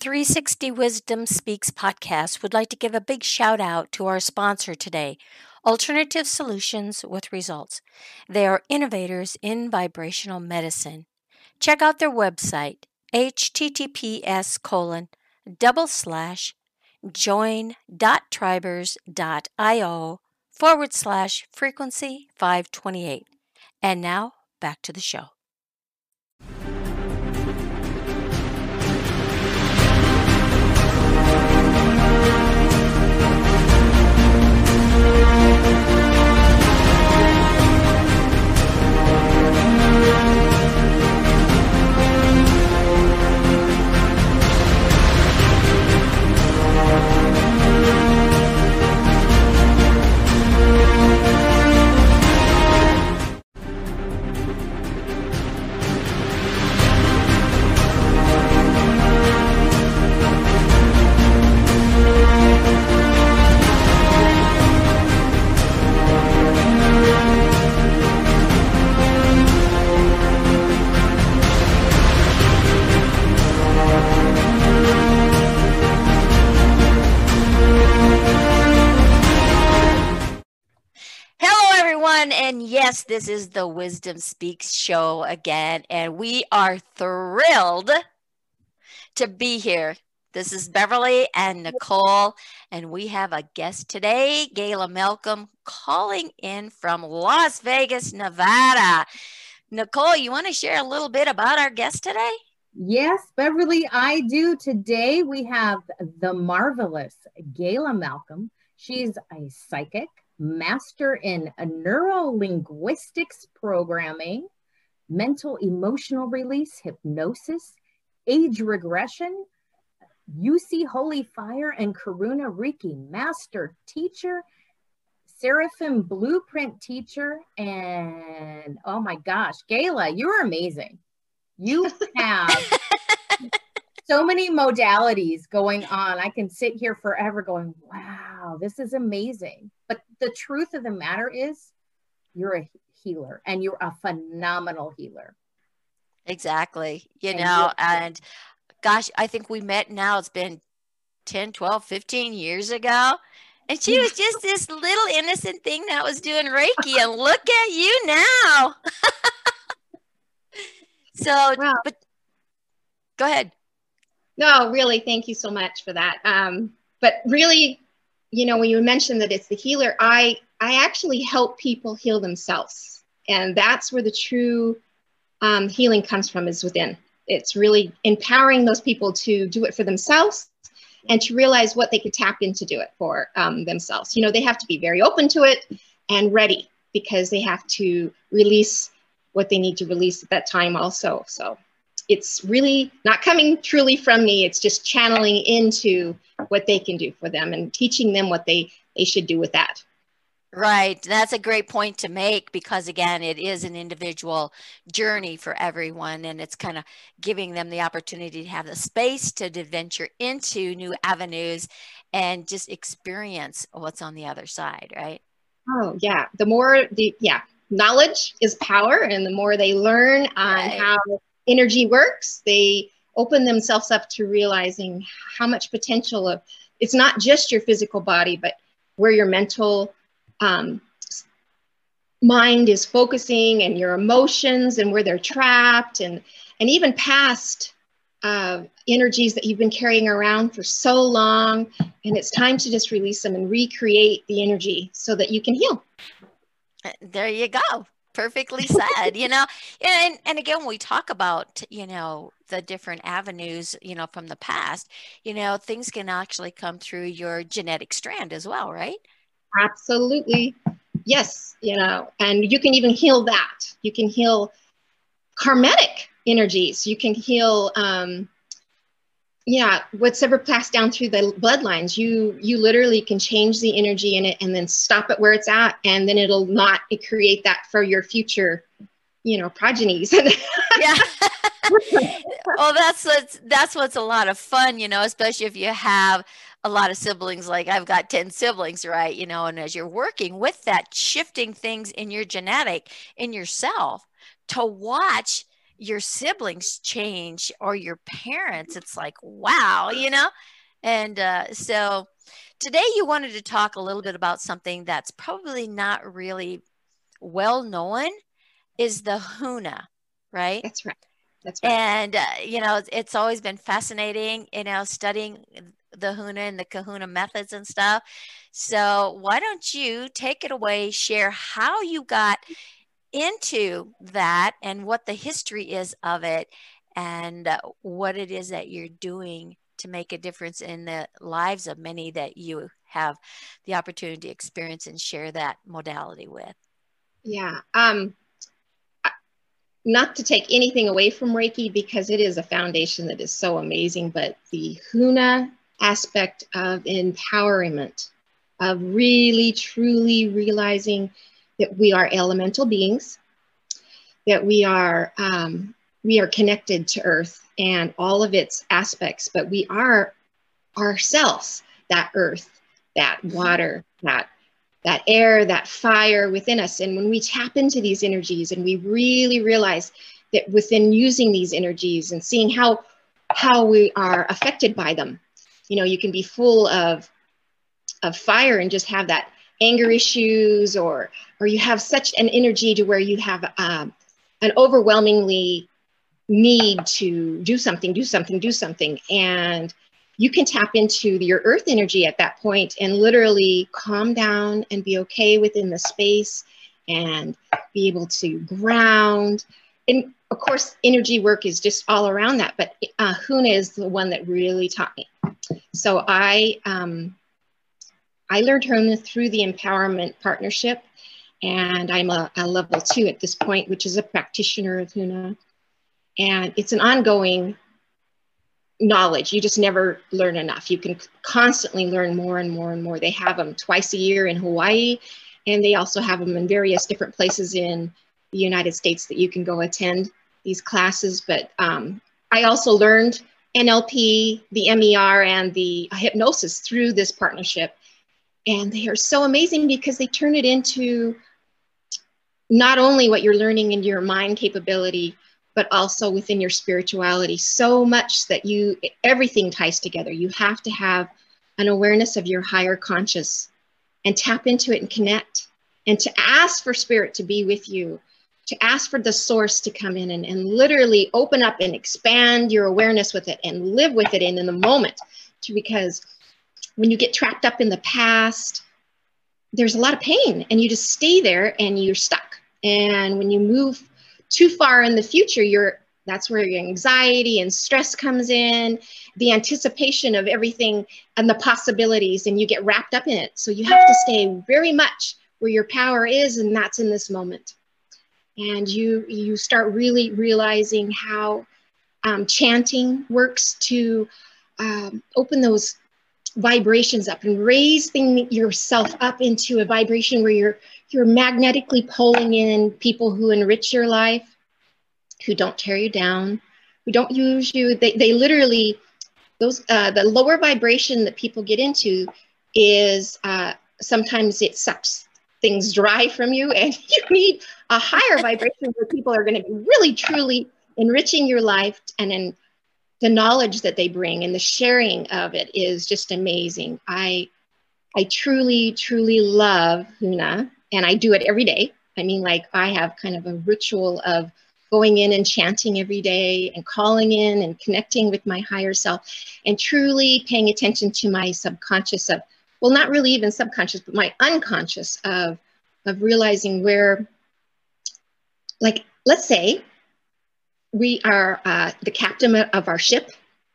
360 Wisdom Speaks podcast would like to give a big shout out to our sponsor today, Alternative Solutions with Results. They are innovators in vibrational medicine. Check out their website, https colon double slash join.tribers.io forward slash frequency 528. And now back to the show. Yes, this is the Wisdom Speaks show again, and we are thrilled to be here. This is Beverly and Nicole, and we have a guest today, Gayla Malcolm, calling in from Las Vegas, Nevada. Nicole, you want to share a little bit about our guest today? Yes, Beverly, I do. Today we have the marvelous Gayla Malcolm. She's a psychic, master in neuro linguistics programming, mental emotional release, hypnosis, age regression, Usui Holy Fire, and Karuna Reiki, master teacher, Seraphim blueprint teacher, and oh my gosh, Gayla, you're amazing. You have so many modalities going on. I can sit here forever going, wow, this is amazing. But the truth of the matter is, you're a healer and you're a phenomenal healer. Exactly. You and know, and gosh, I think we met now, it's been 10, 12, 15 years ago. And she was just this little innocent thing that was doing Reiki. And look at you now. so, wow. but go ahead. No, really, thank you so much for that. Um, but really, you know, when you mentioned that it's the healer, I I actually help people heal themselves, and that's where the true um, healing comes from is within. It's really empowering those people to do it for themselves and to realize what they could tap into do it for um, themselves. You know, they have to be very open to it and ready because they have to release what they need to release at that time also. So it's really not coming truly from me. It's just channeling into what they can do for them and teaching them what they, they should do with that. Right. That's a great point to make because, again, it is an individual journey for everyone. And it's kind of giving them the opportunity to have the space to venture into new avenues and just experience what's on the other side. Right. Oh, yeah. The more the, yeah, knowledge is power. And the more they learn on right. how energy works, they open themselves up to realizing how much potential of it's not just your physical body, but where your mental um, mind is focusing and your emotions and where they're trapped and and even past uh, energies that you've been carrying around for so long. And it's time to just release them and recreate the energy so that you can heal. There you go perfectly said you know? And and again we talk about you know the different avenues you know from the past you know things can actually come through your genetic strand as well right? Absolutely. Yes you know and you can even heal that. You can heal karmatic energies. You can heal um yeah what's ever passed down through the bloodlines you you literally can change the energy in it and then stop it where it's at and then it'll not create that for your future you know progenies. Yeah. Well that's what's that's what's a lot of fun you know especially if you have a lot of siblings like i've got 10 siblings right you know and as you're working with that shifting things in your genetic in yourself to watch your siblings change or your parents, it's like, wow, you know? And uh, so today you wanted to talk a little bit about something that's probably not really well known is the Huna, right? That's right. That's right. And, uh, you know, it's always been fascinating, you know, studying the Huna and the Kahuna methods and stuff. So, why don't you take it away, share how you got into that and what the history is of it and uh, what it is that you're doing to make a difference in the lives of many that you have the opportunity to experience and share that modality with. Yeah. Um, not to take anything away from Reiki because it is a foundation that is so amazing, but the Huna aspect of empowerment, of really truly realizing that we are elemental beings, that we are um, we are connected to Earth and all of its aspects, but we are ourselves, that Earth, that water, that that air, that fire within us. And when we tap into these energies and we really realize that within using these energies and seeing how how we are affected by them, you know, you can be full of of fire and just have that anger issues or or you have such an energy to where you have um, an overwhelmingly need to do something do something do something and you can tap into your earth energy at that point and literally calm down and be okay within the space and be able to ground. And of course, energy work is just all around that, but uh, Huna is the one that really taught me. So I, um, I learned Huna through the Empowerment Partnership, and I'm a, a level two at this point, which is a practitioner of Huna. And it's an ongoing knowledge. You just never learn enough. You can constantly learn more and more and more. They have them twice a year in Hawaii, and they also have them in various different places in the United States that you can go attend these classes. But um, I also learned NLP, the MER, and the hypnosis through this partnership. And they are so amazing because they turn it into not only what you're learning in your mind capability, but also within your spirituality so much that you everything ties together. You have to have an awareness of your higher conscious and tap into it and connect and to ask for spirit to be with you to ask for the source to come in and, and literally open up and expand your awareness with it and live with it in, in the moment. To, because when you get trapped up in the past there's a lot of pain and you just stay there and you're stuck and when you move too far in the future, you're that's where your anxiety and stress comes in, the anticipation of everything and the possibilities, and you get wrapped up in it. So you have to stay very much where your power is, and that's in this moment. And you you start really realizing how um, chanting works to um, open those vibrations up and raising yourself up into a vibration where you're you're magnetically pulling in people who enrich your life, who don't tear you down, who don't use you. They, they literally, those uh, the lower vibration that people get into is uh, sometimes it sucks things dry from you and you need a higher vibration where people are going to be really truly enriching your life and in the knowledge that they bring and the sharing of it is just amazing. I I truly, truly love Huna and I do it every day. I mean, like I have kind of a ritual of going in and chanting every day and calling in and connecting with my higher self and truly paying attention to my subconscious of, well, not really even subconscious, but my unconscious of, of realizing where, like, let's say we are uh, the captain of our ship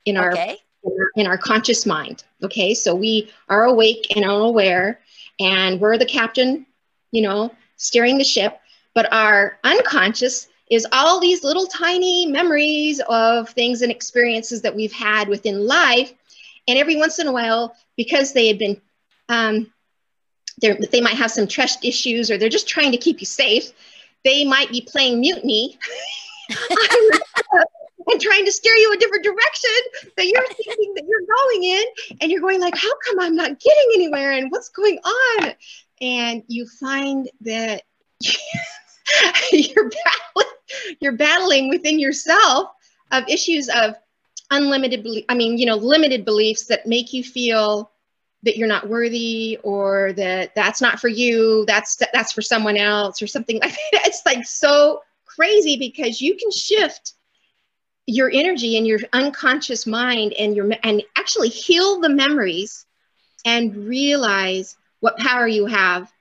in our, okay. in our in our conscious mind. Okay, so we are awake and unaware, and we're the captain you know, steering the ship. But our unconscious is all these little tiny memories of things and experiences that we've had within life. And every once in a while, because they have been, um, they they might have some trust issues or they're just trying to keep you safe, they might be playing mutiny trying to steer you a different direction that you're thinking that you're going in. And you're going like, how come I'm not getting anywhere? And what's going on? and you find that you're battling you're battling within yourself of issues of unlimited belief i mean you know limited beliefs that make you feel that you're not worthy or that that's not for you that's that's for someone else or something like that it's like so crazy because you can shift your energy and your unconscious mind and your and actually heal the memories and realize what power you have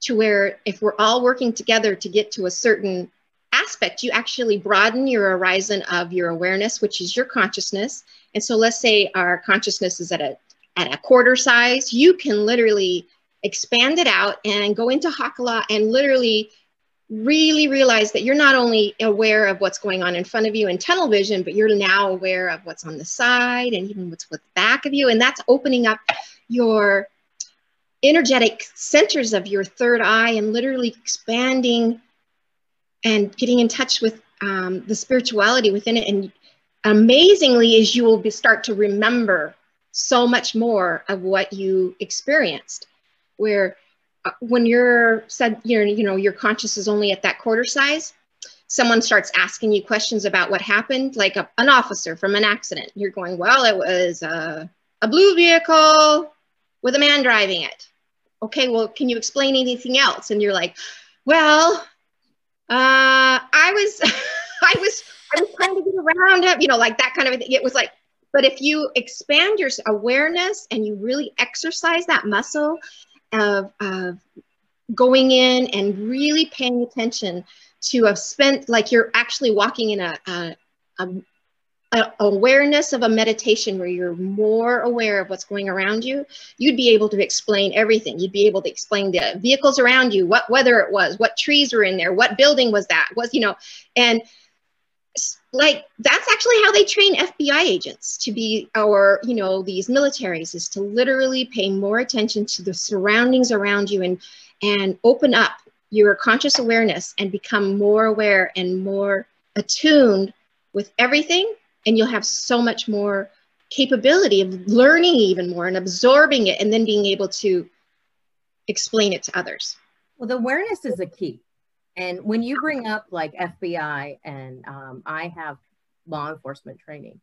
to where if we're all working together to get to a certain aspect you actually broaden your horizon of your awareness which is your consciousness. And so let's say our consciousness is at a at a quarter size you can literally expand it out and go into hakalau and literally really realize that you're not only aware of what's going on in front of you in tunnel vision, but you're now aware of what's on the side and even what's with the back of you. And that's opening up your energetic centers of your third eye and literally expanding and getting in touch with um, the spirituality within it. And amazingly, as you will be, start to remember so much more of what you experienced, where when you're said you're you know your conscious is only at that quarter size someone starts asking you questions about what happened like a, an officer from an accident. You're going well it was a, a blue vehicle with a man driving it. Okay well can you explain anything else? And you're like well uh i was i was i was trying to get around it you know like that kind of thing. It was like but if you expand your awareness and you really exercise that muscle of, of going in and really paying attention to have spent like you're actually walking in a, a, a, a, awareness of a meditation where you're more aware of what's going around you you'd be able to explain everything. You'd be able to explain the vehicles around you what weather it was what trees were in there what building was that was you know and like that's actually how they train FBI agents to be our, you know, these militaries is to literally pay more attention to the surroundings around you and and open up your conscious awareness and become more aware and more attuned with everything and you'll have so much more capability of learning even more and absorbing it and then being able to explain it to others. Well, the awareness is the key and when you bring up like FBI, and um, I have law enforcement training,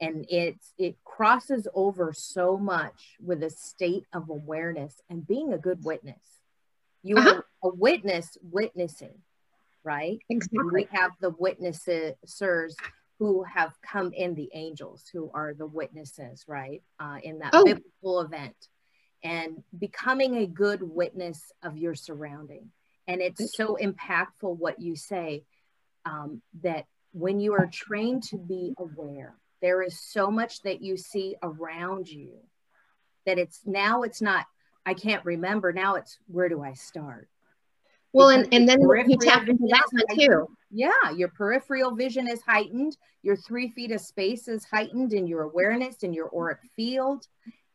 and it's it crosses over so much with a state of awareness and being a good witness. You uh-huh. are a witness witnessing, right? Exactly. And we have the witnesses who have come in, the angels who are the witnesses, right? Uh, in that oh. biblical event, and becoming a good witness of your surrounding and it's so impactful what you say um, that when you are trained to be aware, there is so much that you see around you that it's now it's not, I can't remember. Now it's where do I start? Well, and, and then you tap into that one too. Yeah, your peripheral vision is heightened, your three feet of space is heightened in your awareness in your auric field.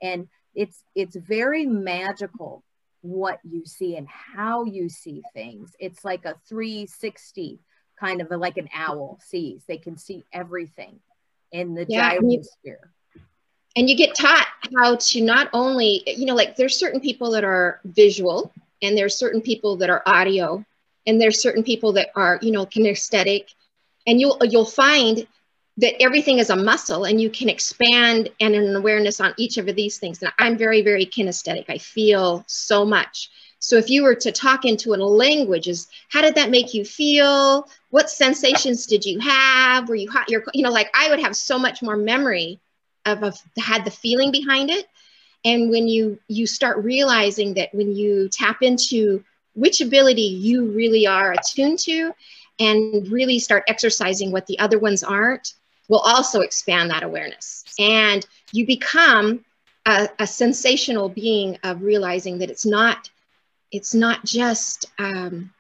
And it's it's very magical what you see and how you see things. It's like a 360 kind of a, like an owl sees. They can see everything in the yeah, gyrosphere. And you get taught how to not only, you know, like there's certain people that are visual and there's certain people that are audio and there's certain people that are, you know, kinesthetic. And you'll you'll find that everything is a muscle and you can expand and an awareness on each of these things. And I'm very, very kinesthetic. I feel so much. So if you were to talk into a language, is how did that make you feel? What sensations did you have? Were you hot? You know, like I would have so much more memory of, of had the feeling behind it. And when you you start realizing that when you tap into which ability you really are attuned to, and really start exercising what the other ones aren't, will also expand that awareness. And you become a, a sensational being of realizing that it's not, it's not just, um,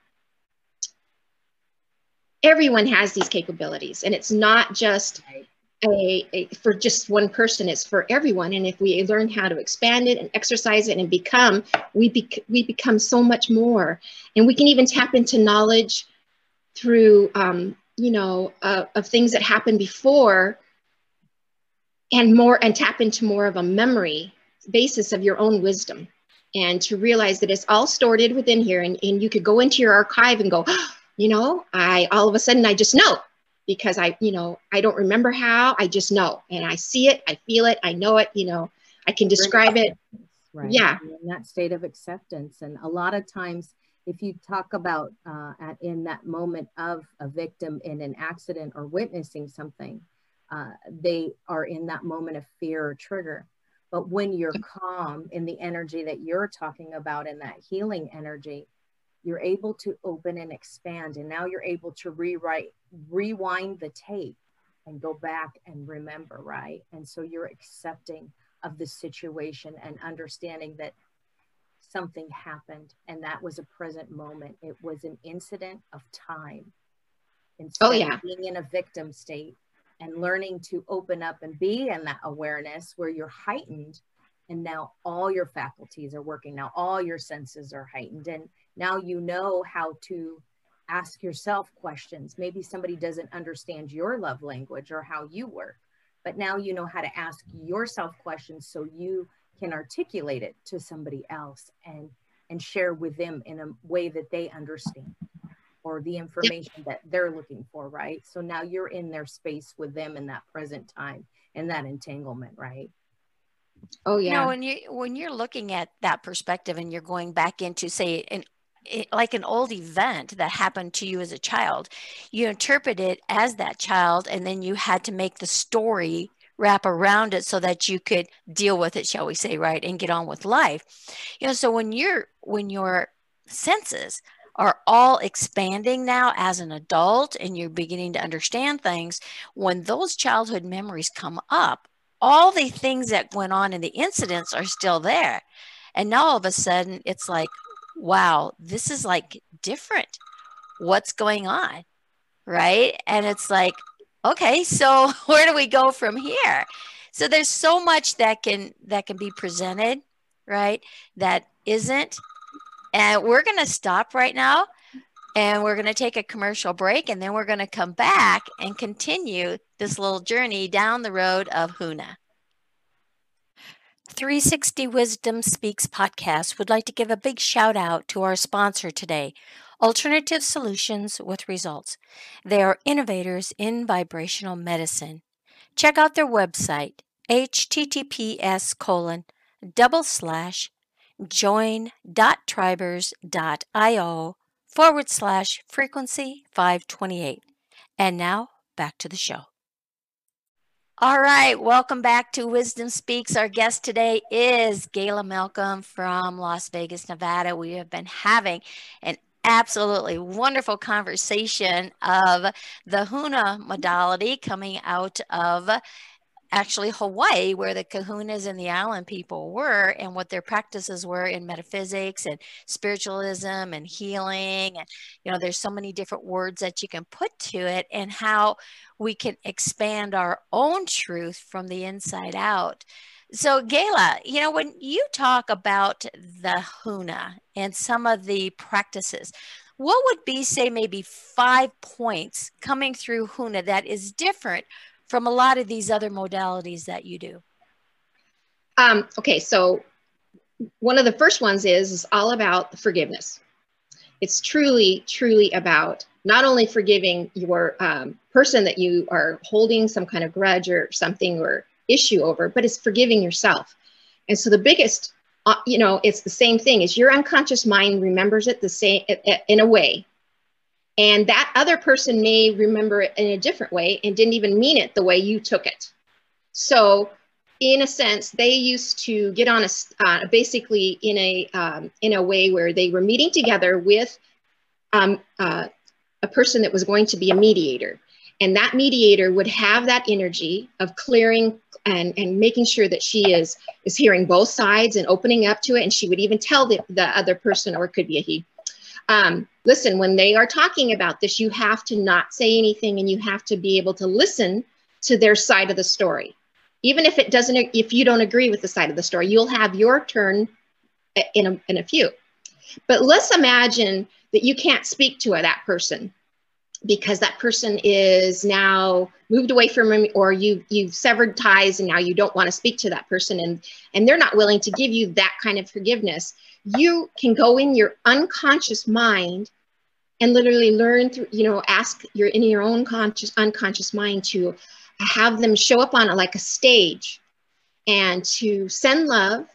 everyone has these capabilities and it's not just a, a, for just one person it's for everyone. And if we learn how to expand it and exercise it and become we bec- we become so much more. And we can even tap into knowledge through um, you know, uh, of things that happened before and more and tap into more of a memory basis of your own wisdom and to realize that it's all stored within here and, and you could go into your archive and go you know, I all of a sudden I just know because I, you know, I don't remember how, I just know. And I see it, I feel it, I know it, you know, I can describe it. Right. Yeah. In that state of acceptance. And a lot of times, if you talk about uh, at, in that moment of a victim in an accident or witnessing something, uh, they are in that moment of fear or trigger. But when you're calm in the energy that you're talking about, in that healing energy, you're able to open and expand. And now you're able to rewrite, rewind the tape and go back and remember, right? And so you're accepting of the situation and understanding that something happened and that was a present moment. It was an incident of time. Instead oh, yeah. being in a victim state and learning to open up and be in that awareness where you're heightened and now all your faculties are working. Now all your senses are heightened. And now you know how to ask yourself questions. Maybe somebody doesn't understand your love language or how you work, but now you know how to ask yourself questions so you can articulate it to somebody else and and share with them in a way that they understand or the information that they're looking for right? So now you're in their space with them in that present time and that entanglement right? Oh yeah you know, when you when you're looking at that perspective and you're going back into say an like an old event that happened to you as a child you interpret it as that child and then you had to make the story wrap around it so that you could deal with it shall we say right and get on with life. You know so when you're when your senses are all expanding now as an adult and you're beginning to understand things when those childhood memories come up all the things that went on in the incidents are still there. And now all of a sudden it's like wow this is like different. What's going on? Right? And it's like okay so where do we go from here? So there's so much that can that can be presented right that isn't. And we're going to stop right now and we're going to take a commercial break and then we're going to come back and continue this little journey down the road of huna 360 wisdom speaks podcast would like to give a big shout out to our sponsor today Alternative Solutions with Results. They are innovators in vibrational medicine. Check out their website, https colon double slash join.tribers.io forward slash frequency 528. And now back to the show. All right, welcome back to Wisdom Speaks. Our guest today is Gayla Malcolm from Las Vegas, Nevada. We have been having an absolutely wonderful conversation of the Huna modality coming out of actually Hawaii, where the kahunas and the island people were, and what their practices were in metaphysics and spiritualism and healing. And, you know, there's so many different words that you can put to it, and how we can expand our own truth from the inside out. So, Gayla, you know, when you talk about the Huna and some of the practices, what would be, say, maybe five points coming through Huna that is different from a lot of these other modalities that you do? Um, okay, so one of the first ones is, is all about forgiveness. It's truly, truly about not only forgiving your um, person that you are holding some kind of grudge or something or issue over, but it's forgiving yourself. And so the biggest, uh, you know, it's the same thing is your unconscious mind remembers it the same in a way. And that other person may remember it in a different way and didn't even mean it the way you took it. So in a sense, they used to get on a uh, basically in a um, in a way where they were meeting together with um, uh, a person that was going to be a mediator, and that mediator would have that energy of clearing and, and making sure that she is is hearing both sides and opening up to it and she would even tell the, the other person or it could be a he. Um, listen when they are talking about this you have to not say anything and you have to be able to listen to their side of the story. Even if it doesn't if you don't agree with the side of the story you'll have your turn in a, in a few. But let's imagine that you can't speak to that person because that person is now moved away from him or you you've severed ties and now you don't want to speak to that person and and they're not willing to give you that kind of forgiveness you can go in your unconscious mind and literally learn through, you know, ask your in your own conscious, unconscious mind to have them show up on like a stage and to send love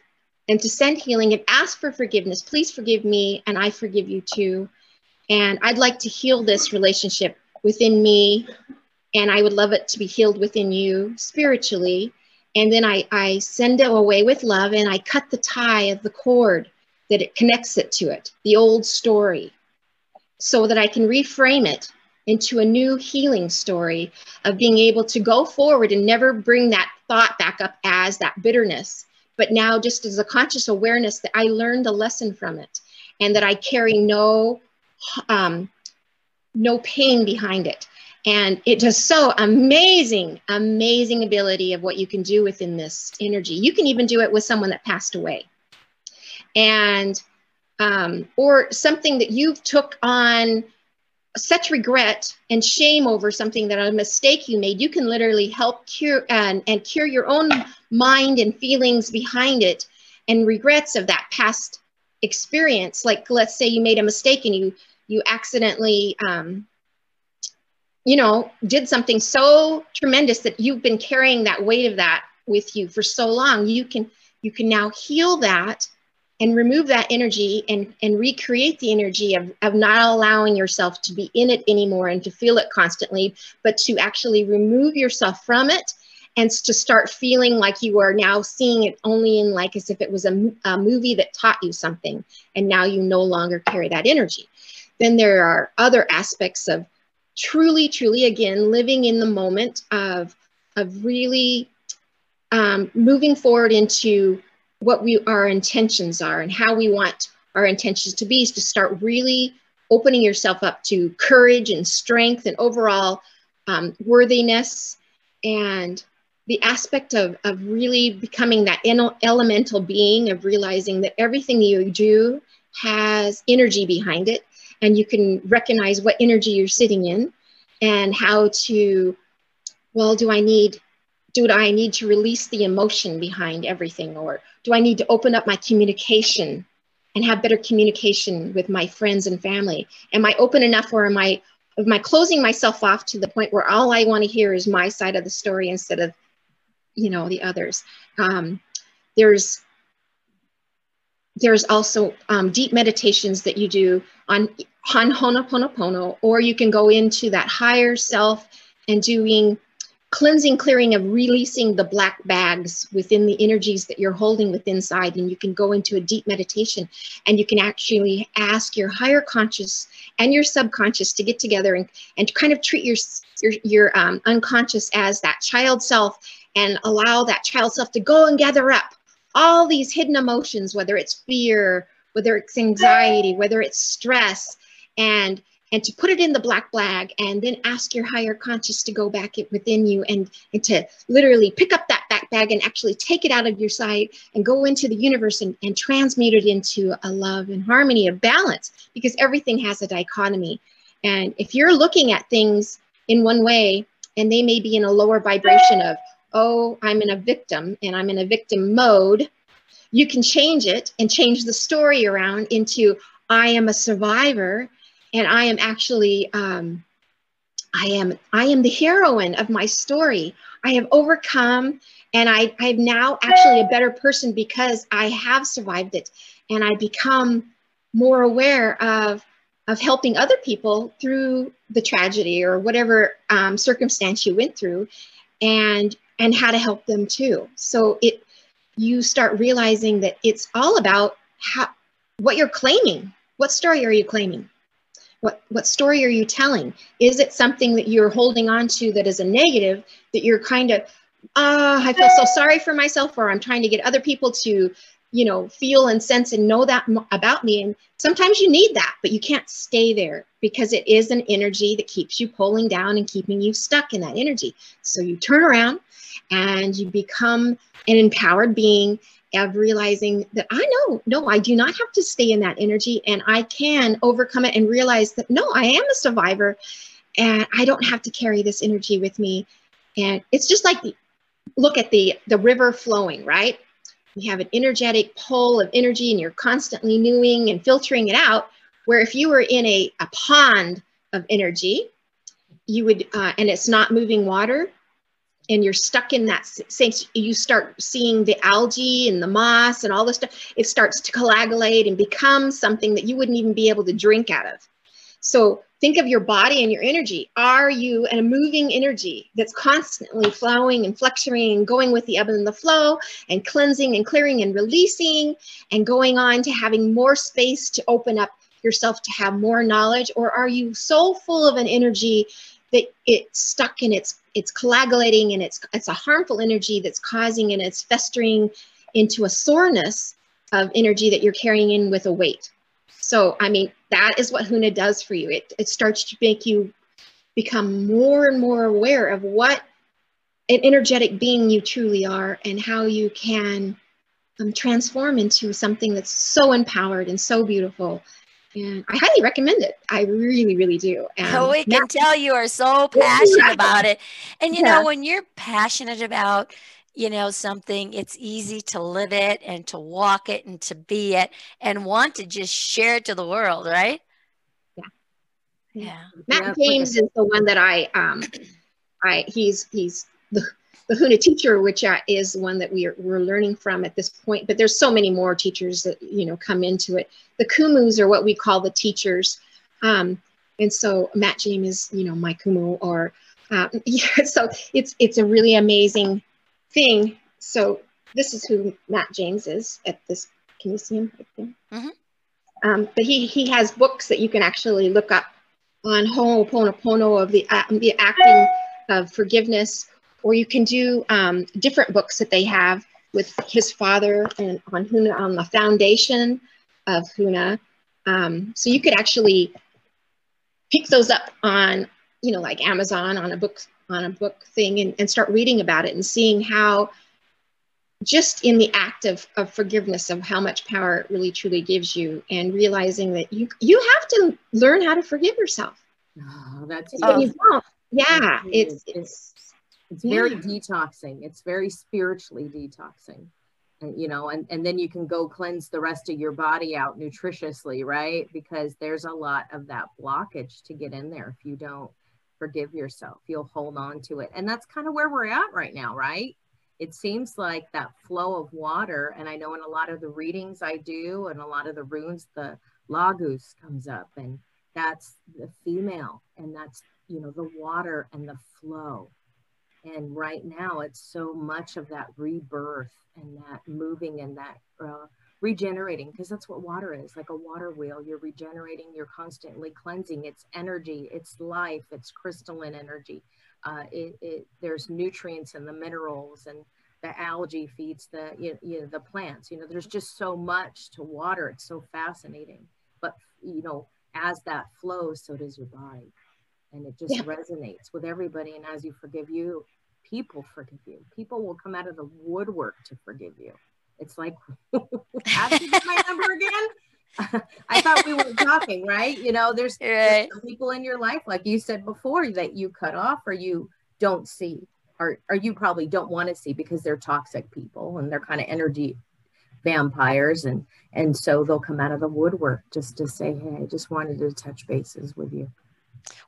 and to send healing and ask for forgiveness. Please forgive me, and I forgive you too. And I'd like to heal this relationship within me, and I would love it to be healed within you spiritually. And then I, I send it away with love and I cut the tie of the cord that it connects it to it, the old story, so that I can reframe it into a new healing story of being able to go forward and never bring that thought back up as that bitterness, but now just as a conscious awareness that I learned a lesson from it and that I carry no um, no pain behind it. And it just so amazing, amazing ability of what you can do within this energy. You can even do it with someone that passed away. And um, or something that you've took on such regret and shame over something that a mistake you made, you can literally help cure and, and cure your own mind and feelings behind it and regrets of that past experience. Like let's say you made a mistake and you you accidentally um, you know did something so tremendous that you've been carrying that weight of that with you for so long. You can you can now heal that and remove that energy and, and recreate the energy of, of not allowing yourself to be in it anymore and to feel it constantly, but to actually remove yourself from it and to start feeling like you are now seeing it only in like as if it was a, a movie that taught you something and now you no longer carry that energy. Then there are other aspects of truly, truly, again, living in the moment of, of really um, moving forward into what we our intentions are and how we want our intentions to be is to start really opening yourself up to courage and strength and overall um, worthiness and the aspect of, of really becoming that elemental being of realizing that everything you do has energy behind it and you can recognize what energy you're sitting in and how to well do i need do I need to release the emotion behind everything? Or do I need to open up my communication and have better communication with my friends and family? Am I open enough or am I am I closing myself off to the point where all I want to hear is my side of the story instead of, you know, the others? Um, there's there's also um, deep meditations that you do on on Ho'oponopono, or you can go into that higher self and doing cleansing, clearing of releasing the black bags within the energies that you're holding within inside. And you can go into a deep meditation and you can actually ask your higher conscious and your subconscious to get together and, and kind of treat your, your, your um, unconscious as that child self and allow that child self to go and gather up all these hidden emotions, whether it's fear, whether it's anxiety, whether it's stress, and and to put it in the black bag and then ask your higher conscious to go back within you and, and to literally pick up that back bag and actually take it out of your sight and go into the universe and, and transmute it into a love and harmony a balance because everything has a dichotomy. And if you're looking at things in one way and they may be in a lower vibration of, oh, I'm in a victim and I'm in a victim mode, you can change it and change the story around into, I am a survivor and I am actually um, I am I am the heroine of my story. I have overcome and I I'm now actually a better person because I have survived it and I become more aware of of helping other people through the tragedy or whatever um, circumstance you went through and and how to help them too. So it you start realizing that it's all about how what you're claiming. What story are you claiming? What, what story are you telling? Is it something that you're holding on to that is a negative that you're kind of, ah, I feel so sorry for myself, or I'm trying to get other people to, you know, feel and sense and know that about me. And sometimes you need that, but you can't stay there because it is an energy that keeps you pulling down and keeping you stuck in that energy. So you turn around and you become an empowered being of realizing that I know, no, I do not have to stay in that energy and I can overcome it and realize that no, I am a survivor and I don't have to carry this energy with me. And it's just like the, look at the, the river flowing, right? You have an energetic pull of energy and you're constantly newing and filtering it out. where if you were in a, a pond of energy, you would, uh, and it's not moving water, and you're stuck in that same, you start seeing the algae and the moss and all this stuff, it starts to coagulate and become something that you wouldn't even be able to drink out of. So think of your body and your energy. Are you a moving energy that's constantly flowing and fluctuating and going with the ebb and the flow and cleansing and clearing and releasing and going on to having more space to open up yourself to have more knowledge? Or are you so full of an energy that it's stuck and it's it's coagulating and it's it's a harmful energy that's causing and it's festering into a soreness of energy that you're carrying in with a weight. So, I mean, that is what Huna does for you. It, it starts to make you become more and more aware of what an energetic being you truly are and how you can um, transform into something that's so empowered and so beautiful. And I highly recommend it. I really, really do. And oh, we can tell you are so passionate about it. And you yeah. know, when you're passionate about you know something it's easy to live it and to walk it and to be it and want to just share it to the world right? Yeah. Yeah. Matt yeah, james is the one that i um i he's he's the the Huna teacher, which uh, is one that we are, we're learning from at this point, but there's so many more teachers that, you know, come into it. The Kumus are what we call the teachers. Um, and so Matt James is, you know, my Kumu or, uh, yeah, so it's, it's a really amazing thing. So this is who Matt James is at this. Can you see him right there? Mm-hmm. Um, but he he has books that you can actually look up on Ho'oponopono of the uh, the acting of forgiveness, or you can do um, different books that they have with his father and on Huna on the foundation of Huna. Um, so you could actually pick those up on you know like Amazon on a book on a book thing and, and start reading about it and seeing how just in the act of, of forgiveness of how much power it really truly gives you and realizing that you you have to learn how to forgive yourself. Oh, that's oh. yeah it's it's it's very yeah. detoxing. It's very spiritually detoxing. And you know and, and then you can go cleanse the rest of your body out nutritiously right? Because there's a lot of that blockage to get in there if you don't forgive yourself. You'll hold on to it. And that's kind of where we're at right now, right? It seems like that flow of water. And I know in a lot of the readings I do and a lot of the runes, the Laguz comes up and that's the female and that's, you know, the water and the flow. And right now it's so much of that rebirth and that moving and that uh, regenerating because that's what water is like a water wheel you're regenerating you're constantly cleansing it's energy it's life it's crystalline energy uh, it, it, there's nutrients and the minerals and the algae feeds the you, you know, the plants you know there's just so much to water it's so fascinating but you know as that flows so does your body and it just yeah. resonates with everybody and as you forgive you people forgive you people will come out of the woodwork to forgive you it's like, get my number again? I thought we were talking, right? You know, there's, right. there's people in your life, like you said before, that you cut off or you don't see, or, or you probably don't want to see because they're toxic people and they're kind of energy vampires and and so they'll come out of the woodwork just to say hey i just wanted to touch bases with you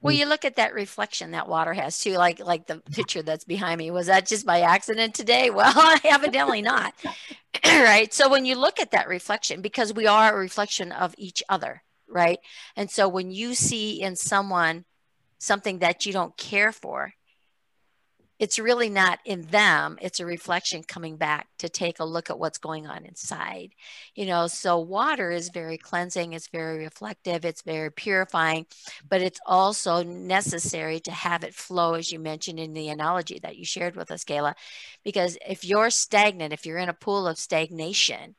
well, mm. you look at that reflection that water has too, like like the picture that's behind me. Was that just by accident today? Well, evidently not. right. So when you look at that reflection, because we are a reflection of each other, right? And so when you see in someone something that you don't care for, it's really not in them it's a reflection coming back to take a look at what's going on inside you know so water is very cleansing it's very reflective it's very purifying but it's also necessary to have it flow as you mentioned in the analogy that you shared with us Gayla because if you're stagnant if you're in a pool of stagnation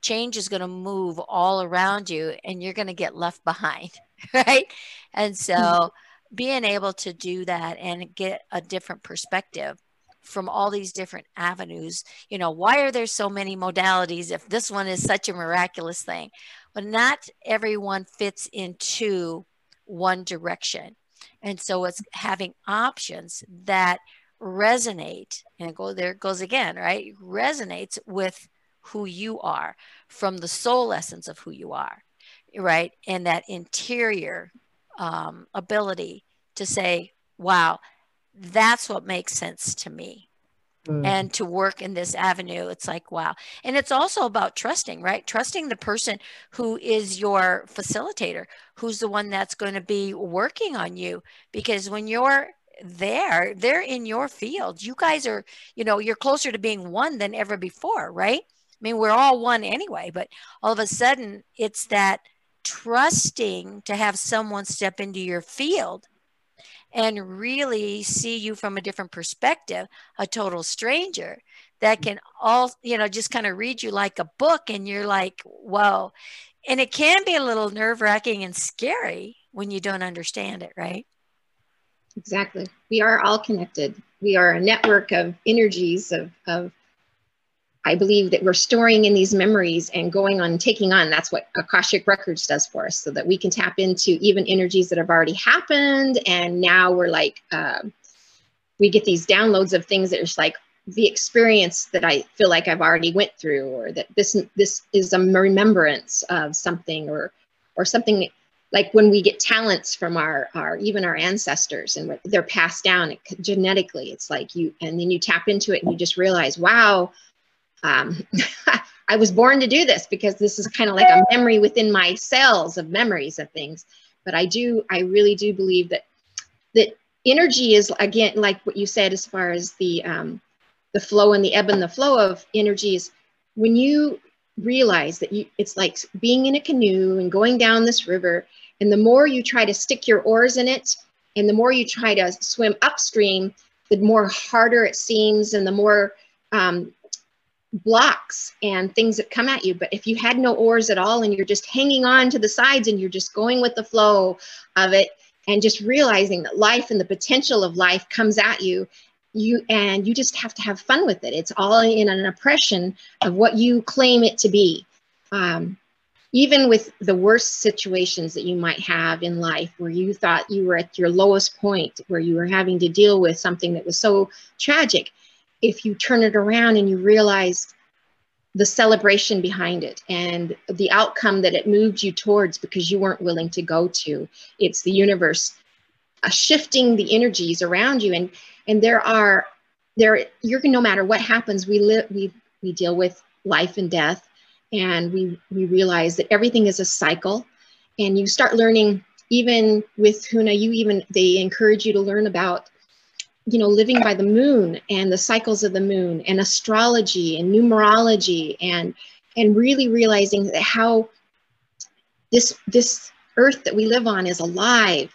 change is going to move all around you and you're going to get left behind right? And so mm-hmm being able to do that and get a different perspective from all these different avenues you know why are there so many modalities if this one is such a miraculous thing? But not everyone fits into one direction. And so it's having options that resonate and go there it goes again right? Resonates with who you are from the soul essence of who you are right? And that interior um, ability to say, wow, that's what makes sense to me. Mm. And to work in this avenue, it's like, wow. And it's also about trusting, right? Trusting the person who is your facilitator, who's the one that's going to be working on you. Because when you're there, they're in your field. You guys are, you know, you're closer to being one than ever before, right? I mean, we're all one anyway, but all of a sudden it's that trusting to have someone step into your field and really see you from a different perspective, a total stranger that can all, you know, just kind of read you like a book and you're like, whoa. And it can be a little nerve wracking and scary when you don't understand it, right? Exactly. We are all connected. We are a network of energies of, of I believe that we're storing in these memories and going on taking on. That's what Akashic Records does for us, so that we can tap into even energies that have already happened. And now we're like, uh, we get these downloads of things that are just like the experience that I feel like I've already went through, or that this this is a remembrance of something, or or something like when we get talents from our our even our ancestors and they're passed down genetically. It's like you and then you tap into it and you just realize, wow um, I was born to do this because this is kind of like a memory within my cells of memories of things. But I do, I really do believe that that energy is again like what you said as far as the um, the flow and the ebb and the flow of energy is when you realize that you it's like being in a canoe and going down this river and the more you try to stick your oars in it and the more you try to swim upstream the more harder it seems and the more um, blocks and things that come at you. But if you had no oars at all and you're just hanging on to the sides and you're just going with the flow of it and just realizing that life and the potential of life comes at you, you and you just have to have fun with it. It's all in an oppression of what you claim it to be. Um, even with the worst situations that you might have in life where you thought you were at your lowest point, where you were having to deal with something that was so tragic, if you turn it around and you realize the celebration behind it and the outcome that it moved you towards because you weren't willing to go to it's the universe uh, shifting the energies around you. And and there are there you're no matter what happens we live we we deal with life and death. And we we realize that everything is a cycle. And you start learning even with Huna you even they encourage you to learn about you know, living by the moon and the cycles of the moon and astrology and numerology and and really realizing that how this this earth that we live on is alive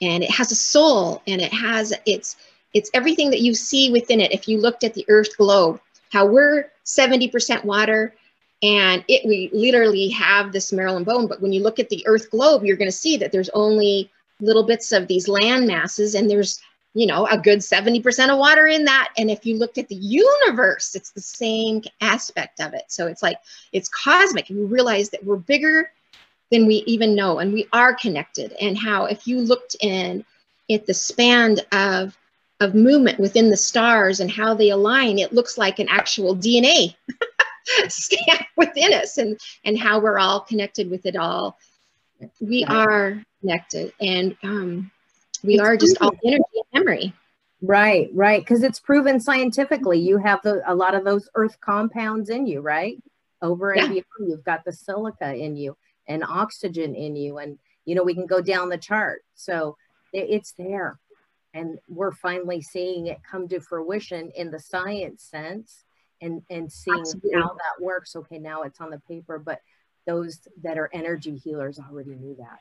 and it has a soul and it has it's it's everything that you see within it. If you looked at the earth globe how we're 70% water and it we literally have this Marilyn bone but when you look at the earth globe you're going to see that there's only little bits of these land masses and there's you know, a good 70% of water in that. And if you looked at the universe, it's the same aspect of it. So it's like, it's cosmic. And You realize that we're bigger than we even know, and we are connected. And how, if you looked in at the span of, of movement within the stars and how they align, it looks like an actual DNA stand within us and, and how we're all connected with it all. We are connected. And, um, we it's are just all energy memory. Right, right. Because it's proven scientifically. You have the, a lot of those earth compounds in you, right? Over yeah. and you've got the silica in you and oxygen in you. And, you know, we can go down the chart. So it's there. And we're finally seeing it come to fruition in the science sense and, and seeing Absolutely. how that works. Okay, now it's on the paper, but those that are energy healers already knew that.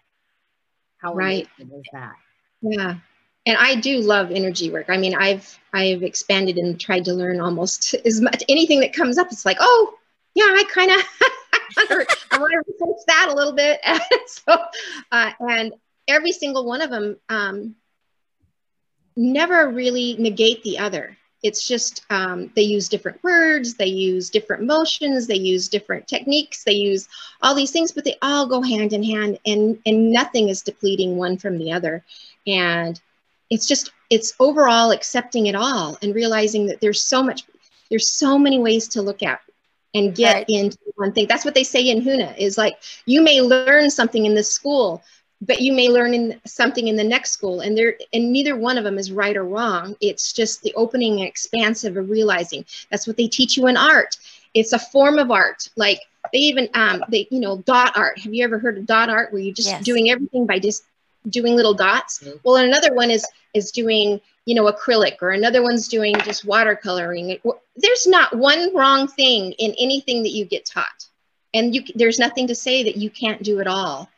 How right. is that? Yeah. And I do love energy work. I mean, I've I've expanded and tried to learn almost as much anything that comes up. It's like, oh, yeah, I kind of I want to research that a little bit. so, uh, and every single one of them um, never really negate the other. It's just um, they use different words, they use different motions, they use different techniques, they use all these things, but they all go hand in hand, and and nothing is depleting one from the other and it's just it's overall accepting it all and realizing that there's so much there's so many ways to look at and get Right. into one thing. That's what they say in Huna is like you may learn something in this school, but you may learn in something in the next school and there and neither one of them is right or wrong. It's just the opening and expansive of realizing. That's what they teach you in art. It's a form of art. Like they even um they you know dot art. Have you ever heard of dot art where you're just Yes. doing everything by just doing little dots? Mhm. Well, another one is is doing you know acrylic or another one's doing just watercoloring there's not one wrong thing in anything that you get taught and you there's nothing to say that you can't do it all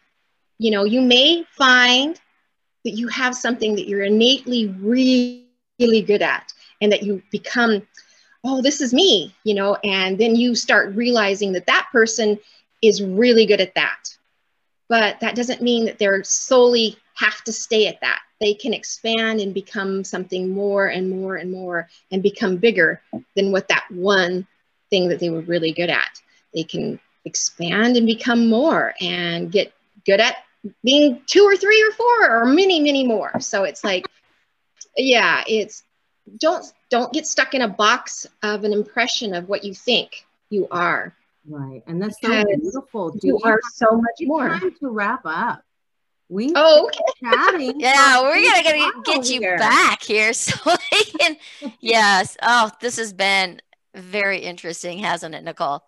you know you may find that you have something that you're innately really, really good at and that you become oh this is me you know and then you start realizing that that person is really good at that but that doesn't mean that they're solely have to stay at that. They can expand and become something more and more and more and become bigger than what that one thing that they were really good at. They can expand and become more and get good at being two or three or four or many many more. So it's like yeah it's don't don't get stuck in a box of an impression of what you think you are Right. And that's so beautiful. Do you are so much more time to wrap up. We oh okay. chatting. Yeah, we're gonna, gonna get you here. back here so we can. Yes. Oh, this has been very interesting, hasn't it, Nicole?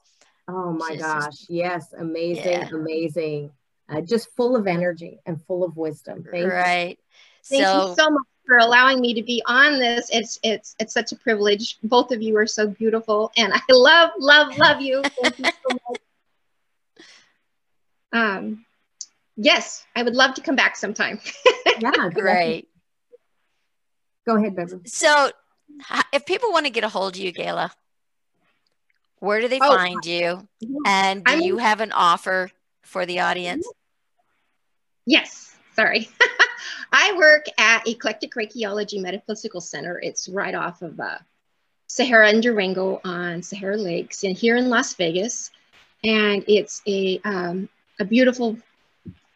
Oh my She's just- gosh. Yes. Amazing. Yeah. Amazing. Uh, just full of energy and full of wisdom. Thank you. right. Thank so you so much for allowing me to be on this. It's it's it's such a privilege. Both of you are so beautiful, and I love love love you. Thank you so much. Um, yes, I would love to come back sometime. Yeah. great. Go ahead, Beverly. So, if people want to get a hold of you, Gayla, where do they Oh. find you? And do I'm- you have an offer for the audience? Yes, sorry. I work at Eclectic Reikieology Metaphysical Center. It's right off of uh, Sahara and Durango on Sahara Lakes, and here in Las Vegas. And it's a um, a beautiful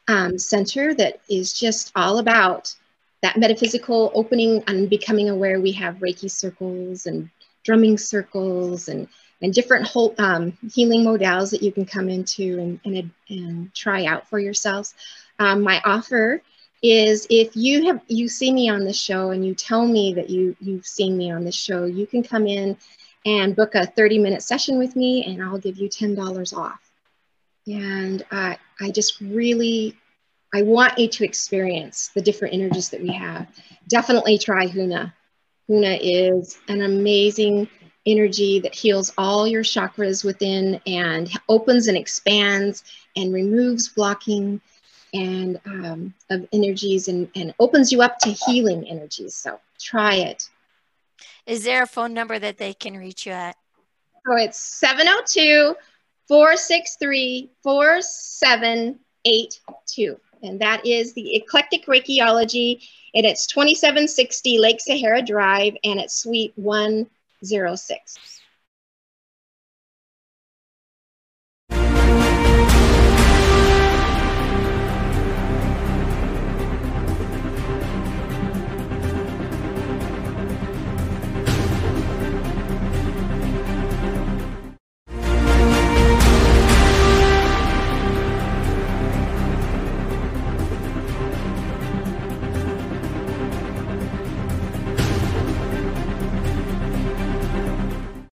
um, center that is just all about that metaphysical opening and becoming aware. We have Reiki circles and drumming circles and and different whole, um, healing modalities that you can come into and, and, and try out for yourselves. Um, my offer is if you have you see me on the show and you tell me that you you've seen me on the show, you can come in and book a 30 minute session with me and I'll give you $10 off. And I I just really I want you to experience the different energies that we have. Definitely try Huna. Huna is an amazing energy that heals all your chakras within and opens and expands and removes blocking and um, of energies and, and opens you up to healing energies. So try it. Is there a phone number that they can reach you at? So it's 702 463 4782. And that is the Eclectic Reikieology. And it's 2760 Lake Sahara Drive and it's Suite 106.